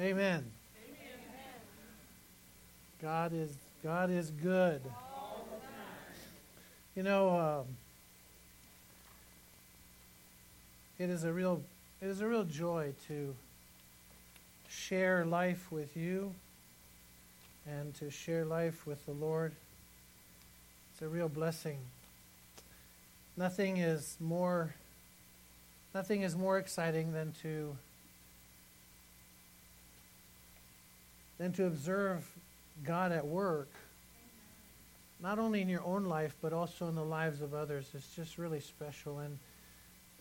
Amen. God is God is good. You know, um, it is a real it is a real joy to share life with you and to share life with the Lord. It's a real blessing. Nothing is more nothing is more exciting than to than to observe God at work not only in your own life but also in the lives of others. It's just really special and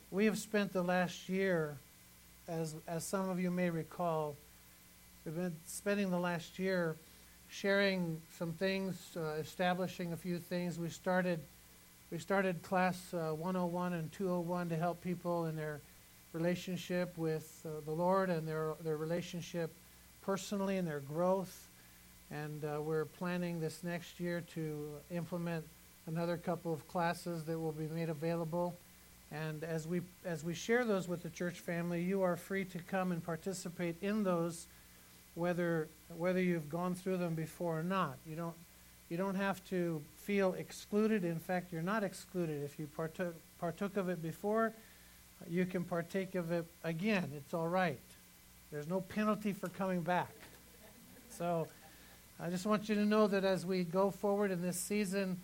we have spent the last year as as some of you may recall we've been spending the last year sharing some things, uh, establishing a few things. We started we started class uh, 101 and 201 to help people in their relationship with uh, the Lord and their their relationship personally and their growth. And uh, we're planning this next year to implement another couple of classes that will be made available. And as we as we share those with the church family, you are free to come and participate in those whether whether you've gone through them before or not. You don't you don't have to feel excluded. In fact, you're not excluded. If you partook partook of it before, you can partake of it again. It's all right. There's no penalty for coming back. So I just want you to know that as we go forward in this season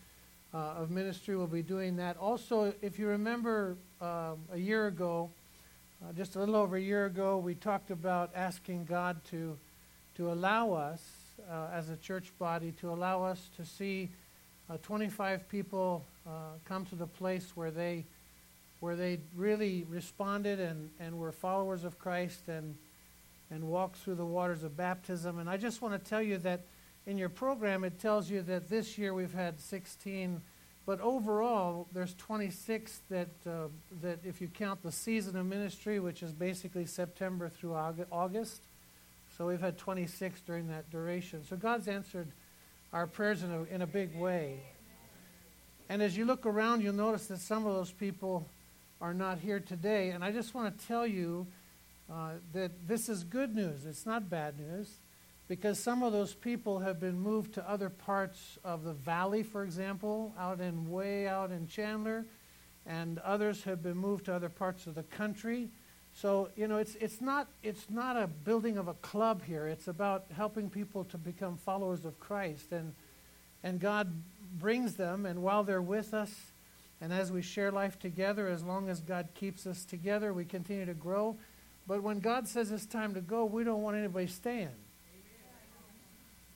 uh, of ministry, we'll be doing that. Also, if you remember um, a year ago, uh, just a little over a year ago, we talked about asking God to to allow us, uh, as a church body, to allow us to see uh, 25 people uh, come to the place where they, where they really responded and, and were followers of Christ and, and walk through the waters of baptism. And I just want to tell you that in your program, it tells you that this year we've had 16 but overall, there's 26 that, uh, that if you count the season of ministry, which is basically September through August, so we've had 26 during that duration. So God's answered our prayers in a, in a big way. And as you look around, you'll notice that some of those people are not here today. And I just want to tell you uh, that this is good news. It's not bad news. Because some of those people have been moved to other parts of the valley, for example, out in way out in Chandler, and others have been moved to other parts of the country. So, you know, it's, it's, not, it's not a building of a club here. It's about helping people to become followers of Christ. And, and God brings them, and while they're with us, and as we share life together, as long as God keeps us together, we continue to grow. But when God says it's time to go, we don't want anybody staying.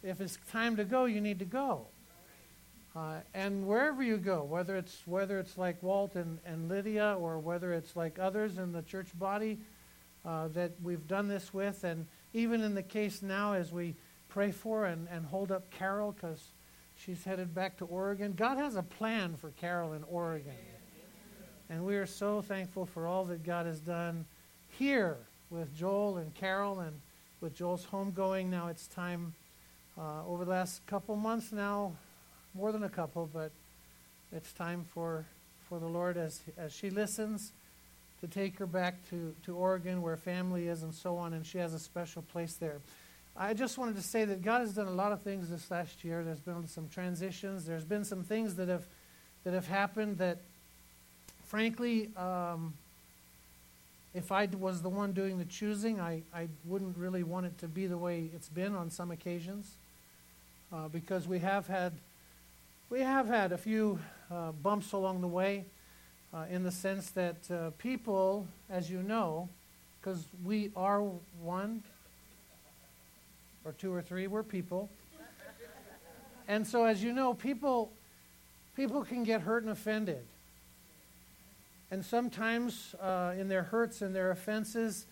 If it's time to go, you need to go. Uh, and wherever you go, whether it's whether it's like Walt and, and Lydia, or whether it's like others in the church body uh, that we've done this with, and even in the case now as we pray for and, and hold up Carol because she's headed back to Oregon. God has a plan for Carol in Oregon, and we are so thankful for all that God has done here with Joel and Carol, and with Joel's homegoing. Now it's time. Uh, over the last couple months now, more than a couple, but it's time for, for the Lord as, as she listens to take her back to, to Oregon where family is and so on, and she has a special place there. I just wanted to say that God has done a lot of things this last year. There's been some transitions. There's been some things that have that have happened that, frankly, um, if I was the one doing the choosing, I, I wouldn't really want it to be the way it's been on some occasions, uh, because we have had we have had a few uh, bumps along the way uh, in the sense that uh, people, as you know, because we are one or two or three, we're people. And so, as you know, people, people can get hurt and offended. And sometimes uh, in their hurts and their offenses,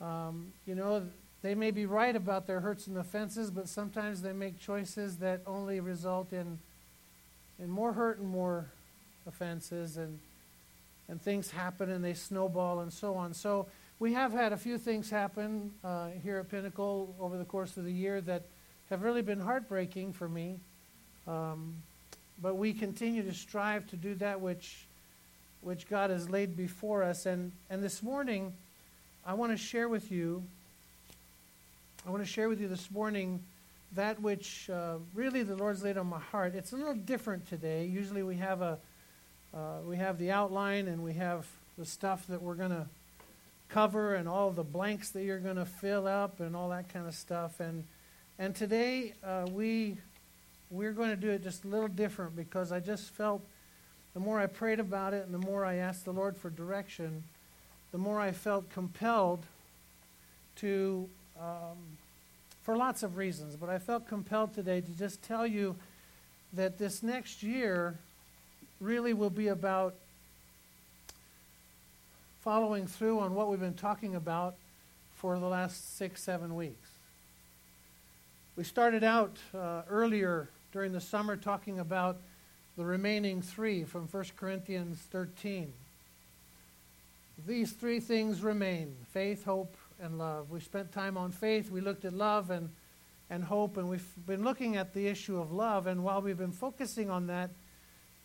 um, you know, they may be right about their hurts and offenses, but sometimes they make choices that only result in and more hurt and more offenses and and things happen and they snowball and so on. So we have had a few things happen uh, here at Pinnacle over the course of the year that have really been heartbreaking for me. Um, but we continue to strive to do that which which God has laid before us. And and this morning, I want to share with you I want to share with you this morning that which uh, really the Lord's laid on my heart. It's a little different today. Usually we have a uh, we have the outline and we have the stuff that we're going to cover and all the blanks that you're going to fill up and all that kind of stuff. And and today uh, we we're going to do it just a little different because I just felt the more I prayed about it and the more I asked the Lord for direction, the more I felt compelled to, um, for lots of reasons, but I felt compelled today to just tell you that this next year really will be about following through on what we've been talking about for the last six, seven weeks. We started out uh, earlier during the summer talking about the remaining three from 1 Corinthians 13. These three things remain faith, hope, and love. We spent time on faith, we looked at love and, and hope, and we've been looking at the issue of love. And while we've been focusing on that,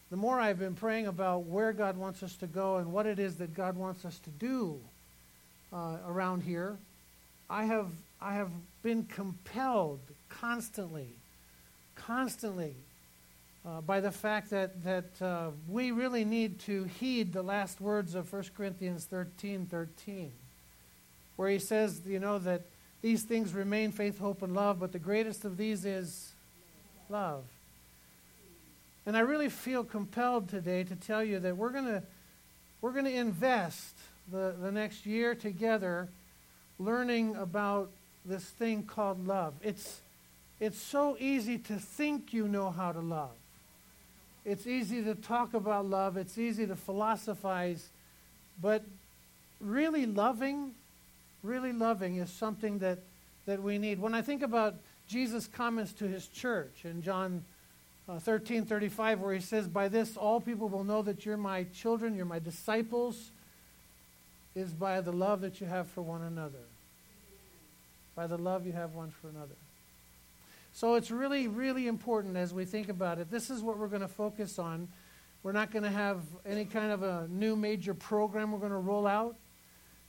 the more I've been praying about where God wants us to go and what it is that God wants us to do uh, around here, I have, I have been compelled constantly, constantly uh, by the fact that, that uh, we really need to heed the last words of 1 Corinthians 13 13, where he says, you know, that these things remain faith, hope, and love, but the greatest of these is love. And I really feel compelled today to tell you that we're going to we're going to invest the, the next year together learning about this thing called love. It's, it's so easy to think you know how to love. It's easy to talk about love, it's easy to philosophize, but really loving, really loving is something that, that we need. When I think about Jesus' comments to his church in John uh, 13 35, where he says, By this all people will know that you're my children, you're my disciples, is by the love that you have for one another. By the love you have one for another. So it's really, really important as we think about it. This is what we're going to focus on. We're not going to have any kind of a new major program we're going to roll out.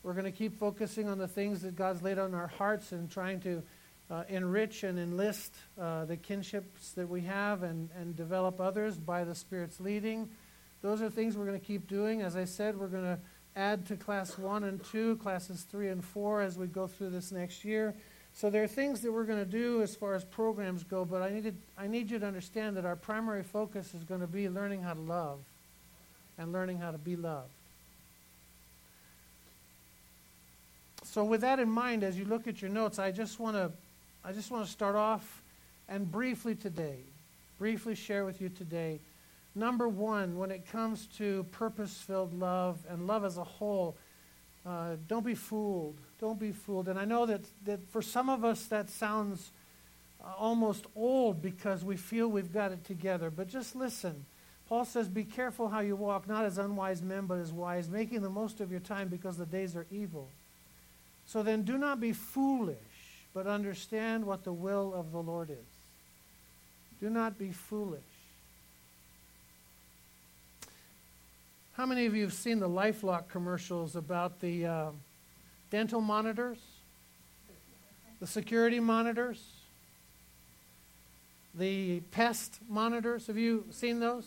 We're going to keep focusing on the things that God's laid on our hearts and trying to uh, enrich and enlist uh, the kinships that we have and, and develop others by the Spirit's leading. Those are things we're going to keep doing. As I said, we're going to add to class one and two, classes three and four as we go through this next year. So there are things that we're going to do as far as programs go, but I need, to, I need you to understand that our primary focus is going to be learning how to love and learning how to be loved. So with that in mind, as you look at your notes, I just want to I just want to start off and briefly today, briefly share with you today. Number one, when it comes to purpose-filled love and love as a whole, uh, don't be fooled. Don't be fooled. And I know that, that for some of us that sounds uh, almost old because we feel we've got it together. But just listen. Paul says, Be careful how you walk, not as unwise men, but as wise, making the most of your time because the days are evil. So then do not be foolish, but understand what the will of the Lord is. Do not be foolish. How many of you have seen the Lifelock commercials about the uh, dental monitors, the security monitors, the pest monitors? Have you seen those?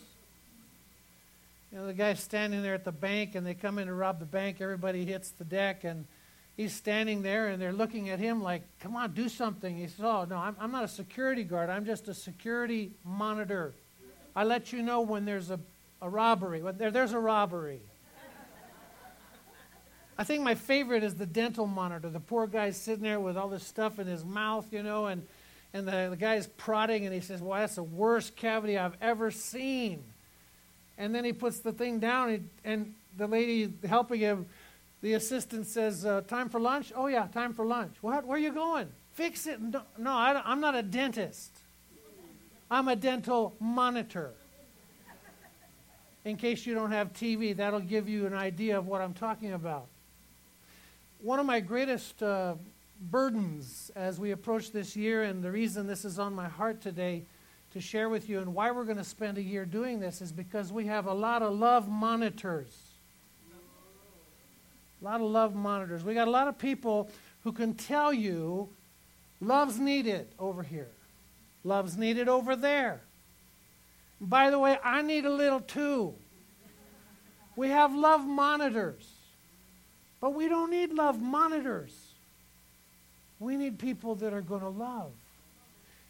You know, the guy's standing there at the bank and they come in to rob the bank. Everybody hits the deck and he's standing there and they're looking at him like, come on, do something. He says, oh, no, I'm, I'm not a security guard. I'm just a security monitor. I let you know when there's a a robbery. Well, there, there's a robbery. I think my favorite is the dental monitor. The poor guy's sitting there with all this stuff in his mouth, you know, and, and the, the guy's prodding, and he says, Well, that's the worst cavity I've ever seen. And then he puts the thing down, and, and the lady helping him, the assistant says, uh, Time for lunch? Oh, yeah, time for lunch. What? Where are you going? Fix it. No, no I, I'm not a dentist, I'm a dental monitor in case you don't have TV, that'll give you an idea of what I'm talking about. One of my greatest uh, burdens as we approach this year, and the reason this is on my heart today to share with you, and why we're going to spend a year doing this, is because we have a lot of love monitors. A lot of love monitors. We got a lot of people who can tell you Love's needed over here. Love's needed over there. By the way, I need a little too. We have love monitors, but we don't need love monitors. We need people that are going to love.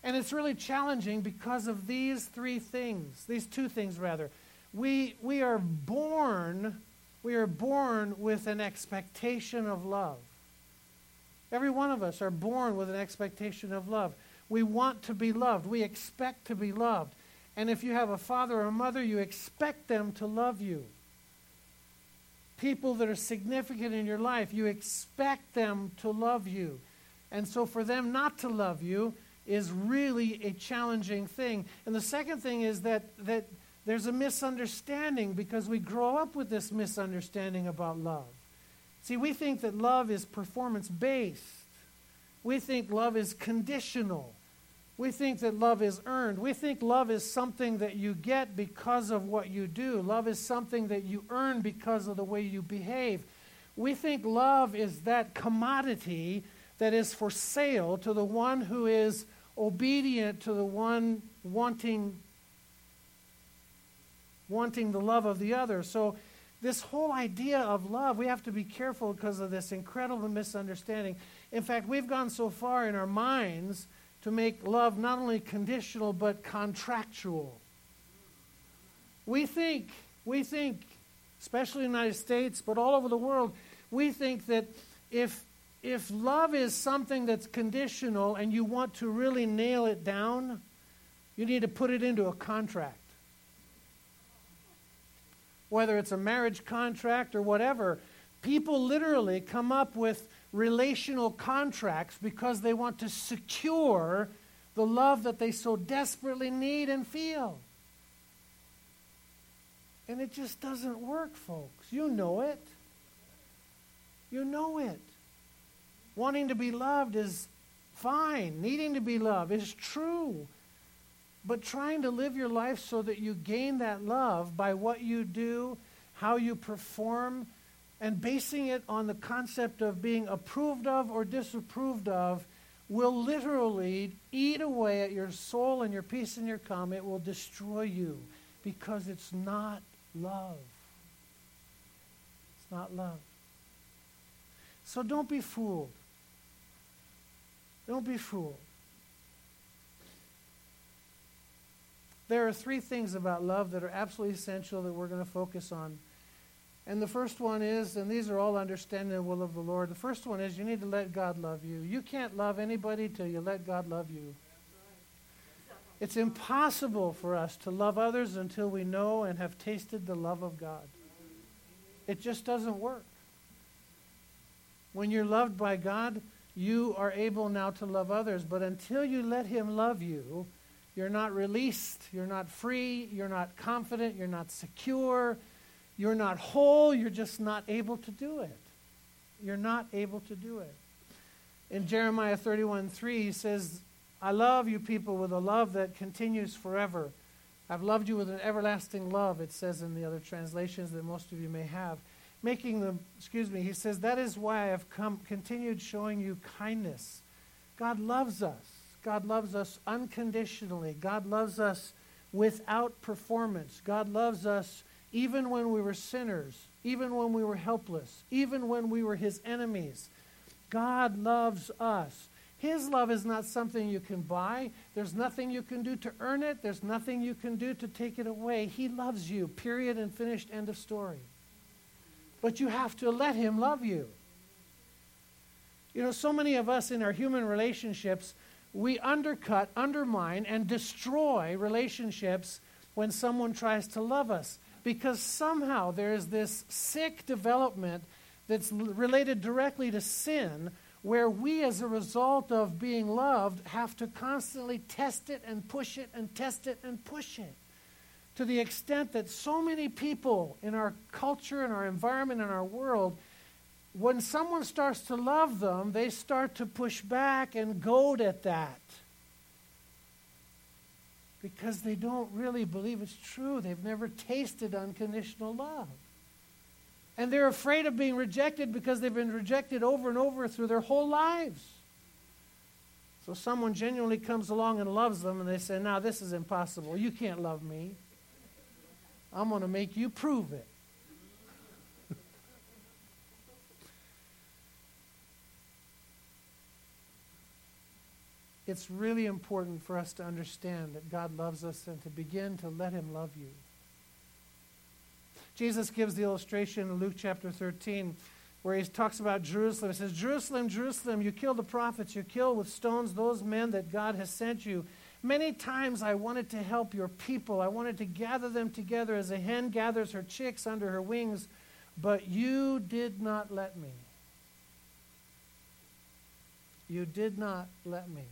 And it's really challenging because of these three things, these two things rather. We, we are born, we are born with an expectation of love. Every one of us are born with an expectation of love. We want to be loved. We expect to be loved. And if you have a father or a mother, you expect them to love you. People that are significant in your life, you expect them to love you. And so for them not to love you is really a challenging thing. And the second thing is that, that there's a misunderstanding because we grow up with this misunderstanding about love. See, we think that love is performance based, we think love is conditional. We think that love is earned. We think love is something that you get because of what you do. Love is something that you earn because of the way you behave. We think love is that commodity that is for sale to the one who is obedient to the one wanting wanting the love of the other. So this whole idea of love, we have to be careful because of this incredible misunderstanding. In fact, we've gone so far in our minds to make love not only conditional but contractual. We think, we think, especially in the United States, but all over the world, we think that if if love is something that's conditional and you want to really nail it down, you need to put it into a contract. Whether it's a marriage contract or whatever, people literally come up with relational contracts because they want to secure the love that they so desperately need and feel. And it just doesn't work, folks. You know it. You know it. Wanting to be loved is fine. Needing to be loved is true. But trying to live your life so that you gain that love by what you do, how you perform, and basing it on the concept of being approved of or disapproved of will literally eat away at your soul and your peace and your calm. It will destroy you because it's not love. It's not love. So don't be fooled. Don't be fooled. There are three things about love that are absolutely essential that we're going to focus on and the first one is, and these are all understanding the will of the Lord. The first one is you need to let God love you. You can't love anybody till you let God love you. It's impossible for us to love others until we know and have tasted the love of God. It just doesn't work. When you're loved by God, you are able now to love others. But until you let Him love you, you're not released, you're not free, you're not confident, you're not secure you're not whole, you're just not able to do it. You're not able to do it. In Jeremiah 31 3, he says, I love you people with a love that continues forever. I've loved you with an everlasting love, it says in the other translations that most of you may have. Making them, excuse me, he says, That is why I have come, continued showing you kindness. God loves us. God loves us unconditionally. God loves us without performance. God loves us even when we were sinners, even when we were helpless, even when we were his enemies. God loves us. His love is not something you can buy. There's nothing you can do to earn it. There's nothing you can do to take it away. He loves you, period and finished, end of story. But you have to let Him love you. You know, so many of us in our human relationships, we undercut, undermine, and destroy relationships when someone tries to love us because somehow there is this sick development that's related directly to sin where we, as a result of being loved, have to constantly test it and push it and test it and push it. To the extent that so many people in our culture, in our environment, in our world, when someone starts to love them, they start to push back and goad at that because they don't really believe it's true. They've never tasted unconditional love. And they're afraid of being rejected because they've been rejected over and over through their whole lives. So someone genuinely comes along and loves them, and they say, Now, this is impossible. You can't love me. I'm going to make you prove it. It's really important for us to understand that God loves us and to begin to let Him love you. Jesus gives the illustration in Luke chapter 13 where he talks about Jerusalem. He says, Jerusalem, Jerusalem, you kill the prophets, you kill with stones those men that God has sent you. Many times I wanted to help your people. I wanted to gather them together as a hen gathers her chicks under her wings, but you did not let me. You did not let me.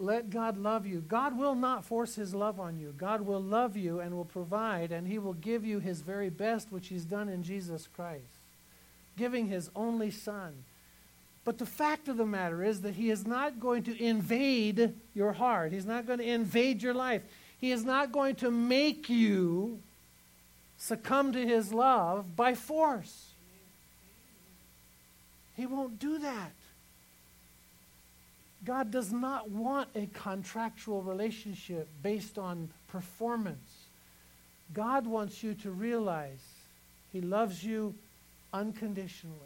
Let God love you. God will not force his love on you. God will love you and will provide, and he will give you his very best, which he's done in Jesus Christ, giving his only Son. But the fact of the matter is that he is not going to invade your heart, he's not going to invade your life. He is not going to make you succumb to his love by force. He won't do that. God does not want a contractual relationship based on performance. God wants you to realize He loves you unconditionally.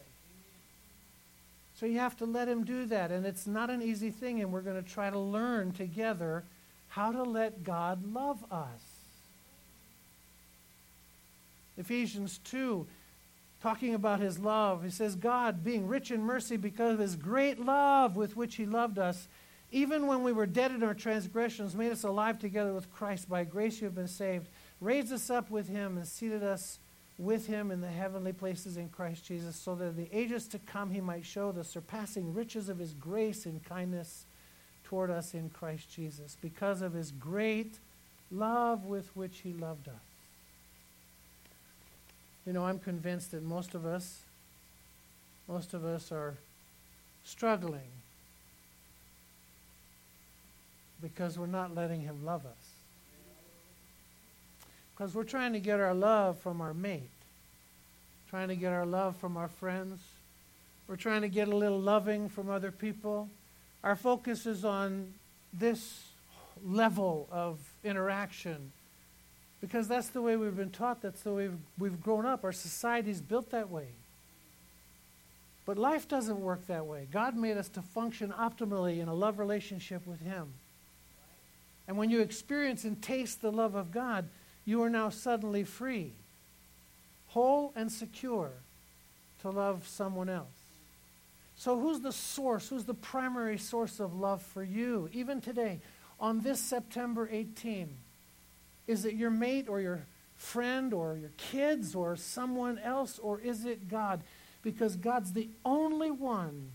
So you have to let Him do that. And it's not an easy thing, and we're going to try to learn together how to let God love us. Ephesians 2 talking about his love. He says, God, being rich in mercy because of his great love with which he loved us, even when we were dead in our transgressions, made us alive together with Christ. By grace you have been saved, raised us up with him, and seated us with him in the heavenly places in Christ Jesus, so that in the ages to come he might show the surpassing riches of his grace and kindness toward us in Christ Jesus, because of his great love with which he loved us. You know, I'm convinced that most of us, most of us are struggling because we're not letting Him love us. Because we're trying to get our love from our mate, trying to get our love from our friends. We're trying to get a little loving from other people. Our focus is on this level of interaction because that's the way we've been taught, that's the way we've, grown up. Our society's built that way. But life doesn't work that way. God made us to function optimally in a love relationship with Him. And when you experience and taste the love of God, you are now suddenly free, whole and secure to love someone else. So, who's the source? Who's the primary source of love for you, even today, on this September 18? Is it your mate or your friend or your kids or someone else, or is it God? Because God's the only one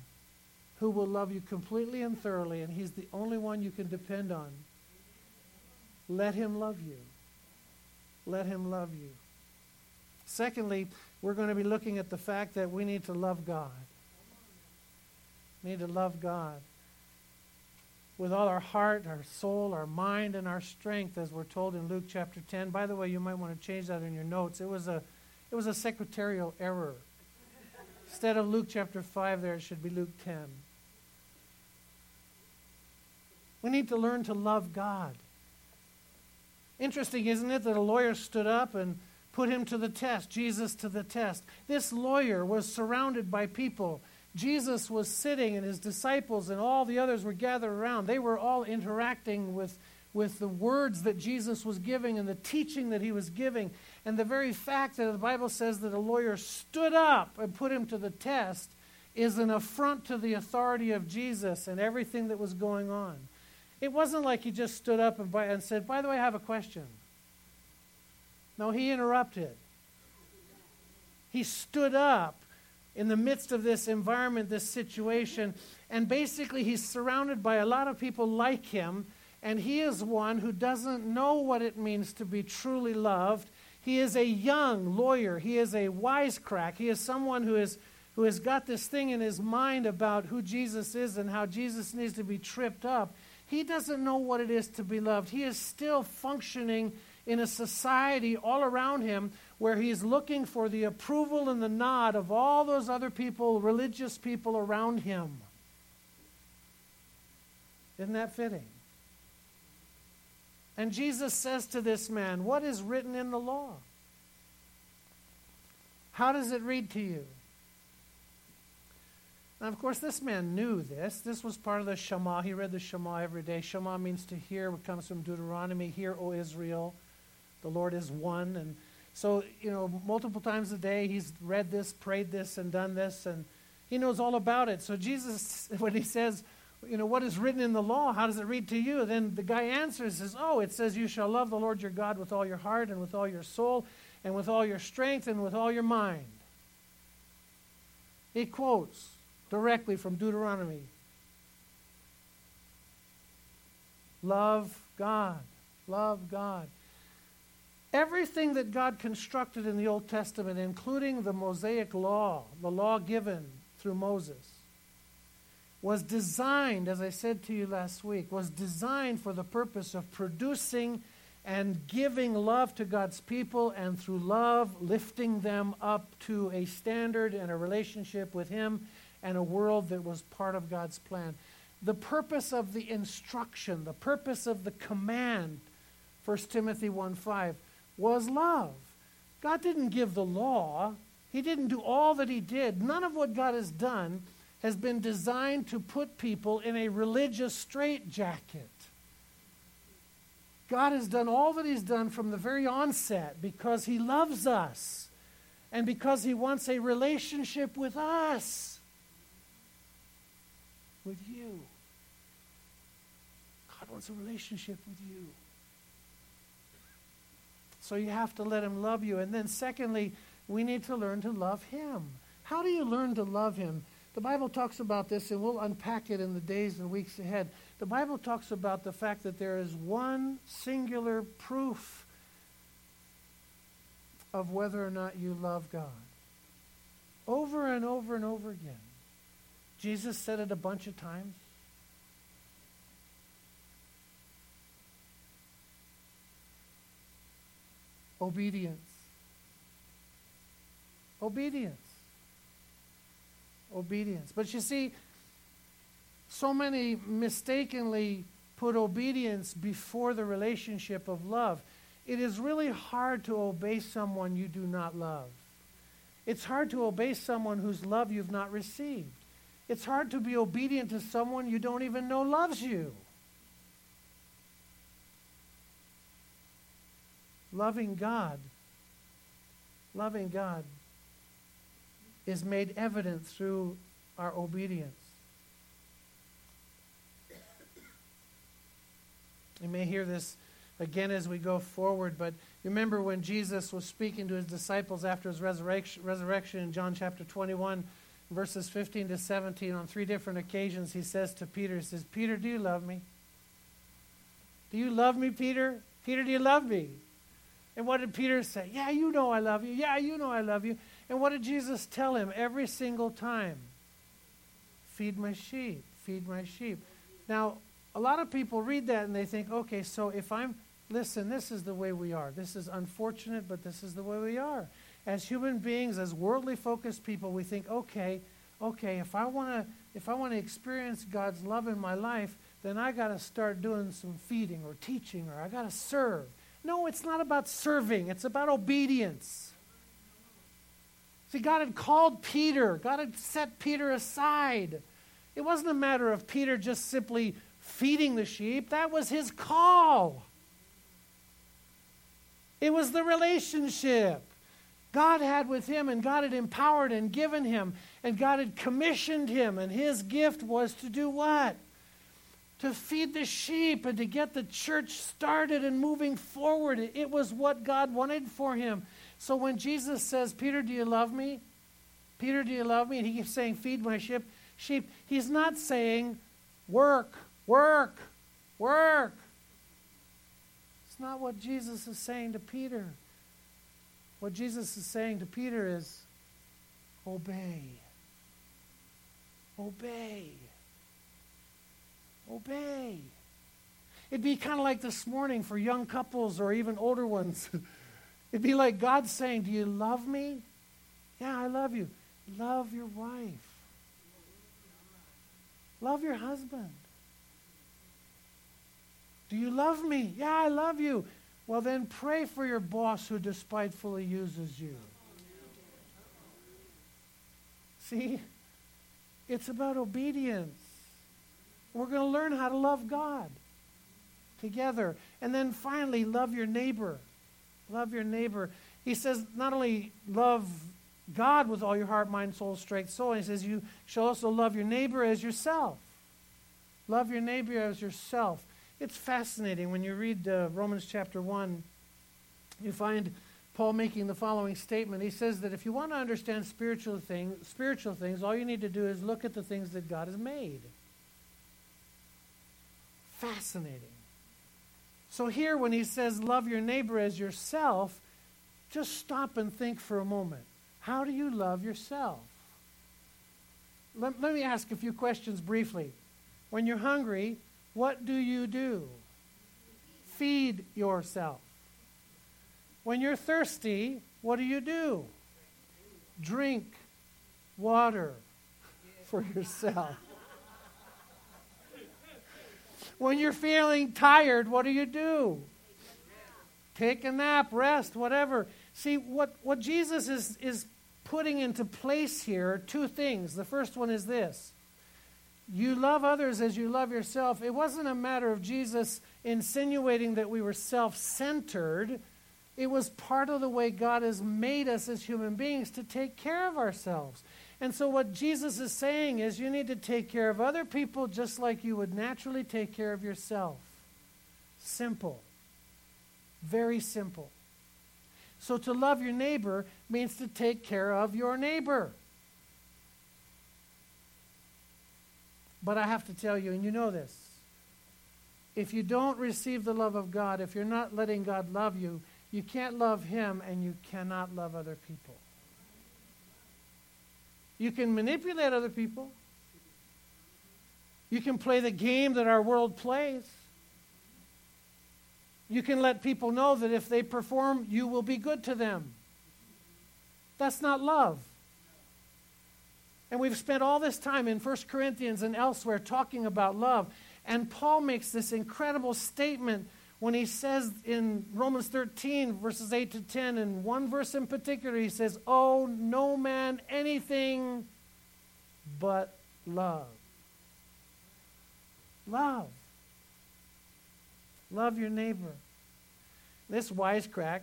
who will love you completely and thoroughly, and He's the only one you can depend on. Let Him love you. Let Him love you. Secondly, we're going to be looking at the fact that we need to love God. We need to love God with all our heart, our soul, our mind, and our strength, as we're told in Luke chapter 10. By the way, you might want to change that in your notes. It was a, it was a secretarial error. Instead of Luke chapter 5, there it should be Luke 10. We need to learn to love God. Interesting, isn't it, that a lawyer stood up and put him to the test, Jesus to the test. This lawyer was surrounded by people Jesus was sitting and his disciples and all the others were gathered around. They were all interacting with, with the words that Jesus was giving and the teaching that he was giving. And the very fact that the Bible says that a lawyer stood up and put him to the test is an affront to the authority of Jesus and everything that was going on. It wasn't like he just stood up and, by, and said, By the way, I have a question. No, he interrupted. He stood up in the midst of this environment, this situation. And basically, he's surrounded by a lot of people like him, and he is one who doesn't know what it means to be truly loved. He is a young lawyer, he is a wisecrack, he is someone who is. Who has got this thing in his mind about who Jesus is and how Jesus needs to be tripped up. He doesn't know what it is to be loved. He is still functioning in a society all around him where he's looking for the approval and the nod of all those other people, religious people around him. Isn't that fitting? And Jesus says to this man, What is written in the law? How does it read to you? Now, of course, this man knew this. This was part of the Shema. He read the Shema every day. Shema means to hear, it comes from Deuteronomy. Hear, O Israel, the Lord is one. And so, you know, multiple times a day, he's read this, prayed this, and done this, and he knows all about it. So, Jesus, when he says, you know, what is written in the law? How does it read to you? Then the guy answers, says, Oh, it says, You shall love the Lord your God with all your heart and with all your soul and with all your strength and with all your mind. He quotes directly from Deuteronomy Love God. Love God. Everything that God constructed in the Old Testament, including the Mosaic law, the law given through Moses, was designed, as I said to you last week, was designed for the purpose of producing and giving love to God's people, and through love, lifting them up to a standard and a relationship with Him and a world that was part of God's plan. The purpose of the instruction, the purpose of the command, 1 Timothy 1 5, was love. God didn't give the law, He didn't do all that He did. None of what God has done has been designed to put people in a religious straitjacket. God has done all that He's done from the very onset because He loves us and because He wants a relationship with us. With you. God wants a relationship with you. So you have to let Him love you. And then, secondly, we need to learn to love Him. How do you learn to love Him? The Bible talks about this, and we'll unpack it in the days and weeks ahead. The Bible talks about the fact that there is one singular proof of whether or not you love God. Over and over and over again. Jesus said it a bunch of times. Obedience. Obedience obedience. But you see, so many mistakenly put obedience before the relationship of love. It is really hard to obey someone you do not love. It's hard to obey someone whose love you've not received. It's hard to be obedient to someone you don't even know loves you. Loving God, loving God is made evident through our obedience. You may hear this again as we go forward, but remember when Jesus was speaking to his disciples after his resurrection, resurrection in John chapter 21, verses 15 to 17, on three different occasions, he says to Peter, he says, Peter, do you love me? Do you love me, Peter? Peter, do you love me? And what did Peter say? Yeah, you know I love you. Yeah, you know I love you. And what did Jesus tell him every single time? Feed my sheep, feed my sheep. Now, a lot of people read that and they think, okay, so if I'm, listen, this is the way we are. This is unfortunate, but this is the way we are. As human beings, as worldly focused people, we think, okay, okay, if I want to if I want to experience God's love in my life, then I got to start doing some feeding or teaching or I got to serve. No, it's not about serving. It's about obedience. See, God had called Peter, God had set Peter aside. It wasn't a matter of Peter just simply feeding the sheep, that was his call. It was the relationship God had with him, and God had empowered and given him, and God had commissioned him, and his gift was to do what? To feed the sheep and to get the church started and moving forward. It was what God wanted for him. So when Jesus says, Peter, do you love me? Peter, do you love me? And he keeps saying, Feed my sheep. Sheep. He's not saying, Work, work, work. It's not what Jesus is saying to Peter. What Jesus is saying to Peter is, Obey. Obey. Obey. It'd be kind of like this morning for young couples or even older ones. It'd be like God saying, Do you love me? Yeah, I love you. Love your wife. Love your husband. Do you love me? Yeah, I love you. Well, then pray for your boss who despitefully uses you. See? It's about obedience. We're going to learn how to love God together. And then finally, love your neighbor. Love your neighbor. He says, not only love God with all your heart, mind, soul, strength, soul, he says, you shall also love your neighbor as yourself. Love your neighbor as yourself. It's fascinating when you read uh, Romans chapter 1, you find Paul making the following statement. He says that if you want to understand spiritual things, spiritual things, all you need to do is look at the things that God has made. Fascinating. So here when he says love your neighbor as yourself, just stop and think for a moment. How do you love yourself? Let, let me ask a few questions briefly. When you're hungry, what do you do? Feed yourself. When you're thirsty, what do you do? Drink water for yourself. When you're feeling tired, what do you do? Take a nap, rest, whatever. See, what, what Jesus is, is putting into place here are two things. The first one is this you love others as you love yourself. It wasn't a matter of Jesus insinuating that we were self centered. It was part of the way God has made us as human beings to take care of ourselves. And so, what Jesus is saying is, you need to take care of other people just like you would naturally take care of yourself. Simple. Very simple. So, to love your neighbor means to take care of your neighbor. But I have to tell you, and you know this, if you don't receive the love of God, if you're not letting God love you, you can't love Him and you cannot love other people. You can manipulate other people. You can play the game that our world plays. You can let people know that if they perform, you will be good to them. That's not love. And we've spent all this time in 1 Corinthians and elsewhere talking about love. And Paul makes this incredible statement when he says in Romans 13, verses 8 to 10, in one verse in particular, he says, Oh, no man anything but love. Love. Love your neighbor. This wisecrack,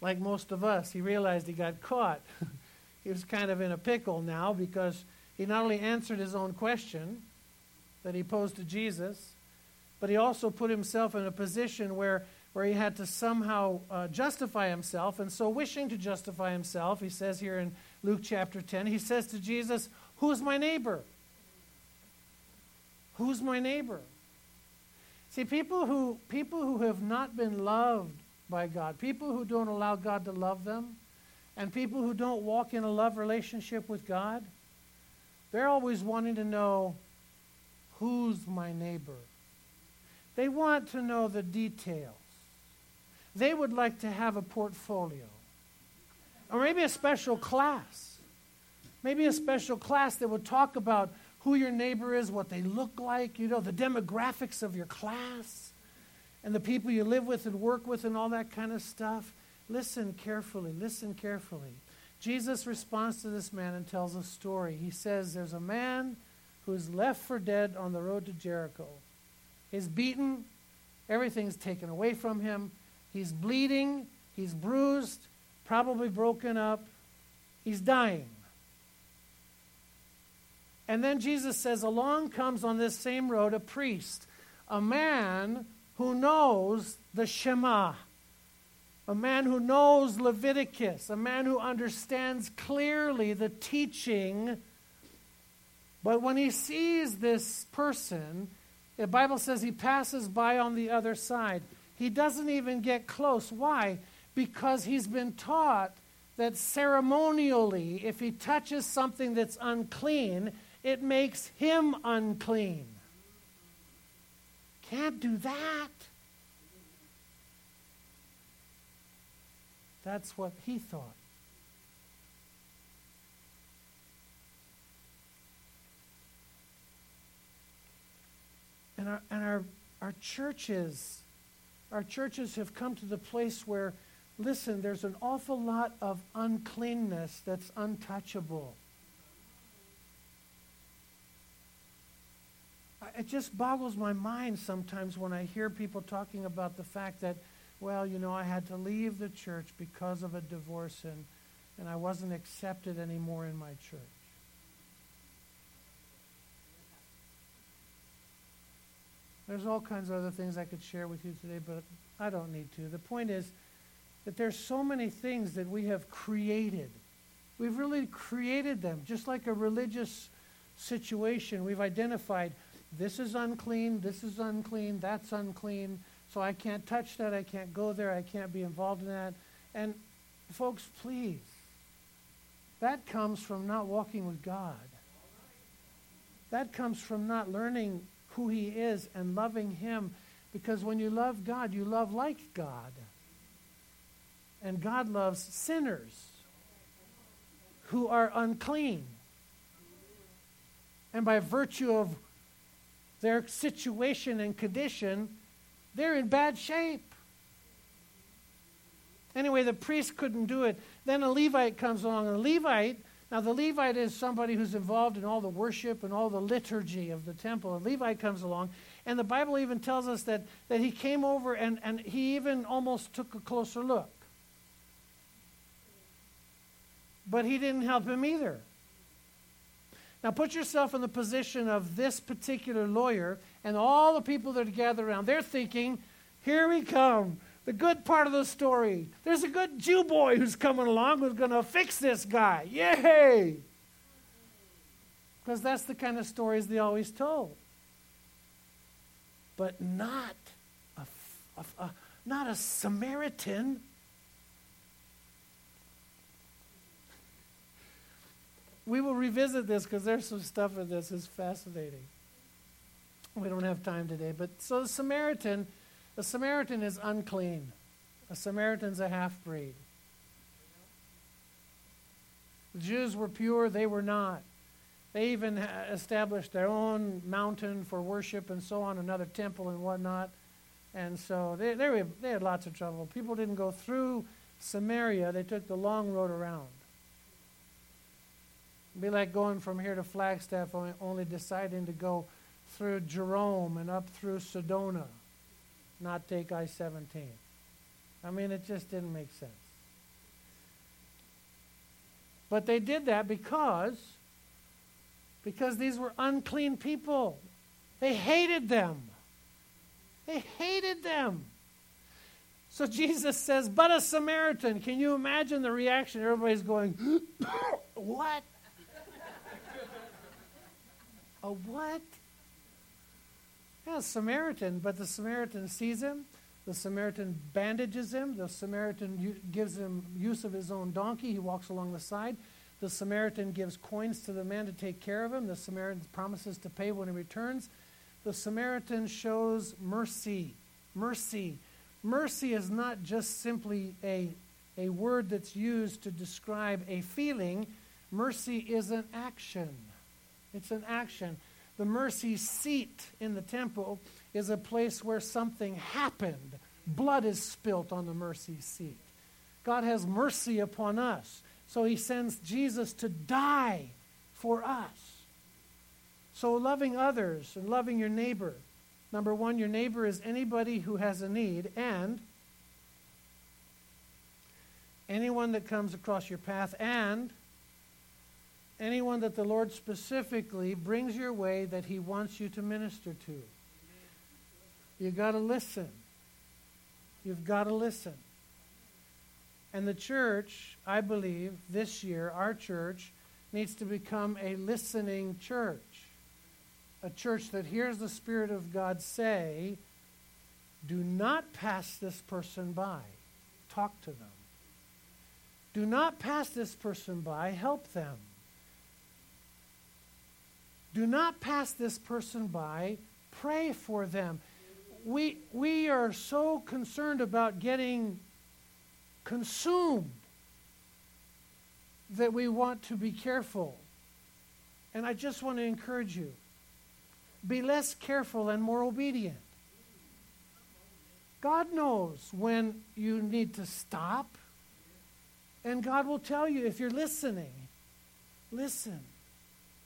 like most of us, he realized he got caught. he was kind of in a pickle now because he not only answered his own question that he posed to Jesus, but he also put himself in a position where, where he had to somehow uh, justify himself. And so, wishing to justify himself, he says here in Luke chapter 10, he says to Jesus, Who's my neighbor? Who's my neighbor? See, people who, people who have not been loved by God, people who don't allow God to love them, and people who don't walk in a love relationship with God, they're always wanting to know who's my neighbor. They want to know the details. They would like to have a portfolio. Or maybe a special class. Maybe a special class that would talk about who your neighbor is, what they look like, you know, the demographics of your class, and the people you live with and work with, and all that kind of stuff. Listen carefully, listen carefully. Jesus responds to this man and tells a story. He says, There's a man who's left for dead on the road to Jericho. He's beaten, everything's taken away from him. He's bleeding, he's bruised, probably broken up, he's dying. And then Jesus says, Along comes on this same road a priest, a man who knows the Shema a man who knows Leviticus, a man who understands clearly the teaching. But when he sees this person, the Bible says he passes by on the other side. He doesn't even get close. Why? Because he's been taught that ceremonially, if he touches something that's unclean, it makes him unclean. Can't do that. That's what he thought. And our, and our our churches, our churches have come to the place where, listen, there's an awful lot of uncleanness that's untouchable. It just boggles my mind sometimes when I hear people talking about the fact that, well, you know, I had to leave the church because of a divorce and, and I wasn't accepted anymore in my church. There's all kinds of other things I could share with you today, but I don't need to. The point is that there's so many things that we have created. We've really created them, just like a religious situation. We've identified this is unclean, this is unclean, that's unclean, so I can't touch that, I can't go there, I can't be involved in that. And folks, please, that comes from not walking with God. That comes from not learning who He is and loving Him. Because when you love God, you love like God. And God loves sinners who are unclean. And by virtue of their situation and condition, they're in bad shape. Anyway, the priest couldn't do it. Then a Levite comes along. A Levite now, the Levite is somebody who's involved in all the worship and all the liturgy of the temple. A Levite comes along, and the Bible even tells us that, that he came over and, and he even almost took a closer look. But he didn't help him either. Now, put yourself in the position of this particular lawyer and all the people that are gathered around. They're thinking, here we come the good part of the story. There's a good Jew boy who's coming along who's going to fix this guy. Yay! Because that's the kind of stories they always told. But not a, a, a not a Samaritan. We will revisit this because there's some stuff in this is fascinating. We don't have time today, but so the Samaritan a Samaritan is unclean. A Samaritan's a half breed. The Jews were pure, they were not. They even established their own mountain for worship and so on, another temple and whatnot. And so they, they, were, they had lots of trouble. People didn't go through Samaria, they took the long road around. It'd be like going from here to Flagstaff, only, only deciding to go through Jerome and up through Sedona not take I 17. I mean, it just didn't make sense. But they did that because because these were unclean people. They hated them. They hated them. So Jesus says, but a Samaritan. Can you imagine the reaction? Everybody's going, what? a what? Yeah, Samaritan, but the Samaritan sees him. The Samaritan bandages him. The Samaritan gives him use of his own donkey. He walks along the side. The Samaritan gives coins to the man to take care of him. The Samaritan promises to pay when he returns. The Samaritan shows mercy. Mercy. Mercy is not just simply a, a word that's used to describe a feeling, mercy is an action. It's an action. The mercy seat in the temple is a place where something happened. Blood is spilt on the mercy seat. God has mercy upon us. So he sends Jesus to die for us. So loving others and loving your neighbor. Number one, your neighbor is anybody who has a need, and anyone that comes across your path, and anyone that the Lord specifically brings your way that He wants you to minister to. You've got to listen. You've got to listen. And the church, I believe, this year, our church, needs to become a listening church. A church that hears the Spirit of God say, do not pass this person by. Talk to them. Do not pass this person by. Help them. Do not pass this person by. Pray for them. We, we are so concerned about getting consumed that we want to be careful. And I just want to encourage you be less careful and more obedient. God knows when you need to stop. And God will tell you if you're listening. Listen.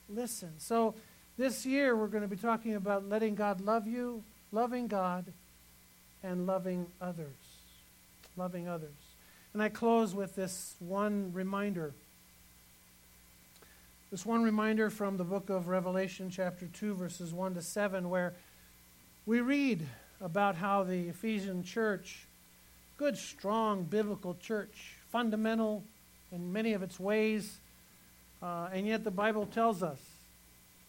Listen. So this year we're going to be talking about letting God love you, loving God, and loving others. Loving others. And I close with this one reminder. This one reminder from the book of Revelation, chapter 2, verses 1 to 7, where we read about how the Ephesian church, good, strong, biblical church, fundamental in many of its ways, uh, and yet the Bible tells us,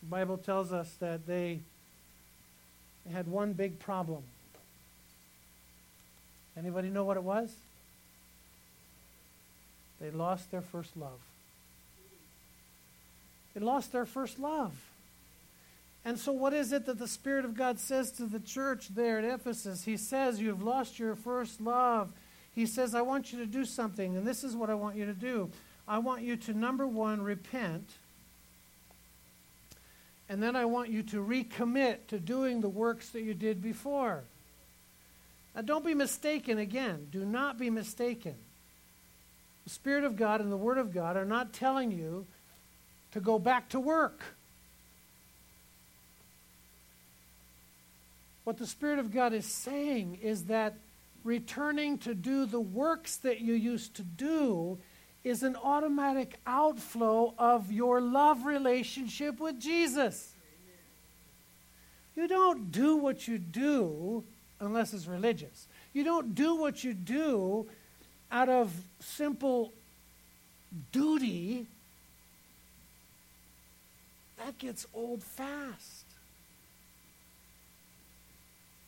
the Bible tells us that they had one big problem. Anybody know what it was? They lost their first love. They lost their first love. And so, what is it that the Spirit of God says to the church there at Ephesus? He says, You've lost your first love. He says, I want you to do something, and this is what I want you to do. I want you to, number one, repent. And then I want you to recommit to doing the works that you did before. Now, don't be mistaken again. Do not be mistaken. The Spirit of God and the Word of God are not telling you to go back to work. What the Spirit of God is saying is that returning to do the works that you used to do is an automatic outflow of your love relationship with Jesus. You don't do what you do unless it's religious. You don't do what you do out of simple duty. That gets old fast.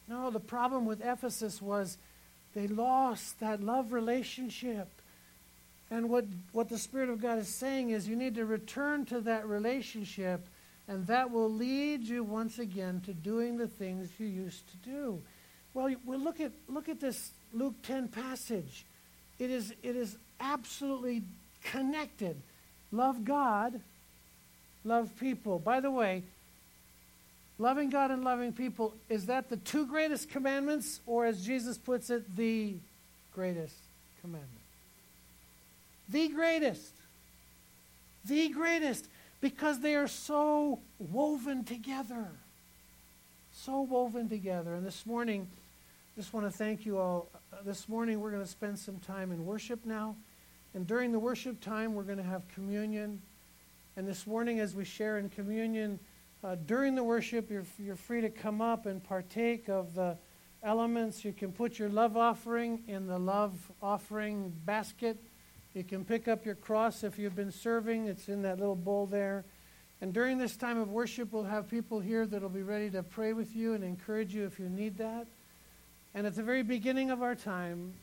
No, the problem with Ephesus was they lost that love relationship. And what, what the Spirit of God is saying is you need to return to that relationship, and that will lead you once again to doing the things you used to do. Well, well look, at, look at this Luke 10 passage. It is, it is absolutely connected. Love God, love people. By the way, loving God and loving people, is that the two greatest commandments, or as Jesus puts it, the greatest commandment? The greatest. The greatest. Because they are so woven together. So woven together. And this morning, just want to thank you all. Uh, this morning, we're going to spend some time in worship now. And during the worship time, we're going to have communion. And this morning, as we share in communion, uh, during the worship, you're, you're free to come up and partake of the elements. You can put your love offering in the love offering basket. You can pick up your cross if you've been serving, it's in that little bowl there. And during this time of worship, we'll have people here that'll be ready to pray with you and encourage you if you need that. And at the very beginning of our time,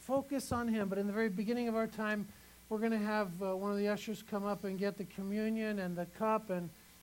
focus on Him. But in the very beginning of our time, we're going to have uh, one of the ushers come up and get the communion and the cup and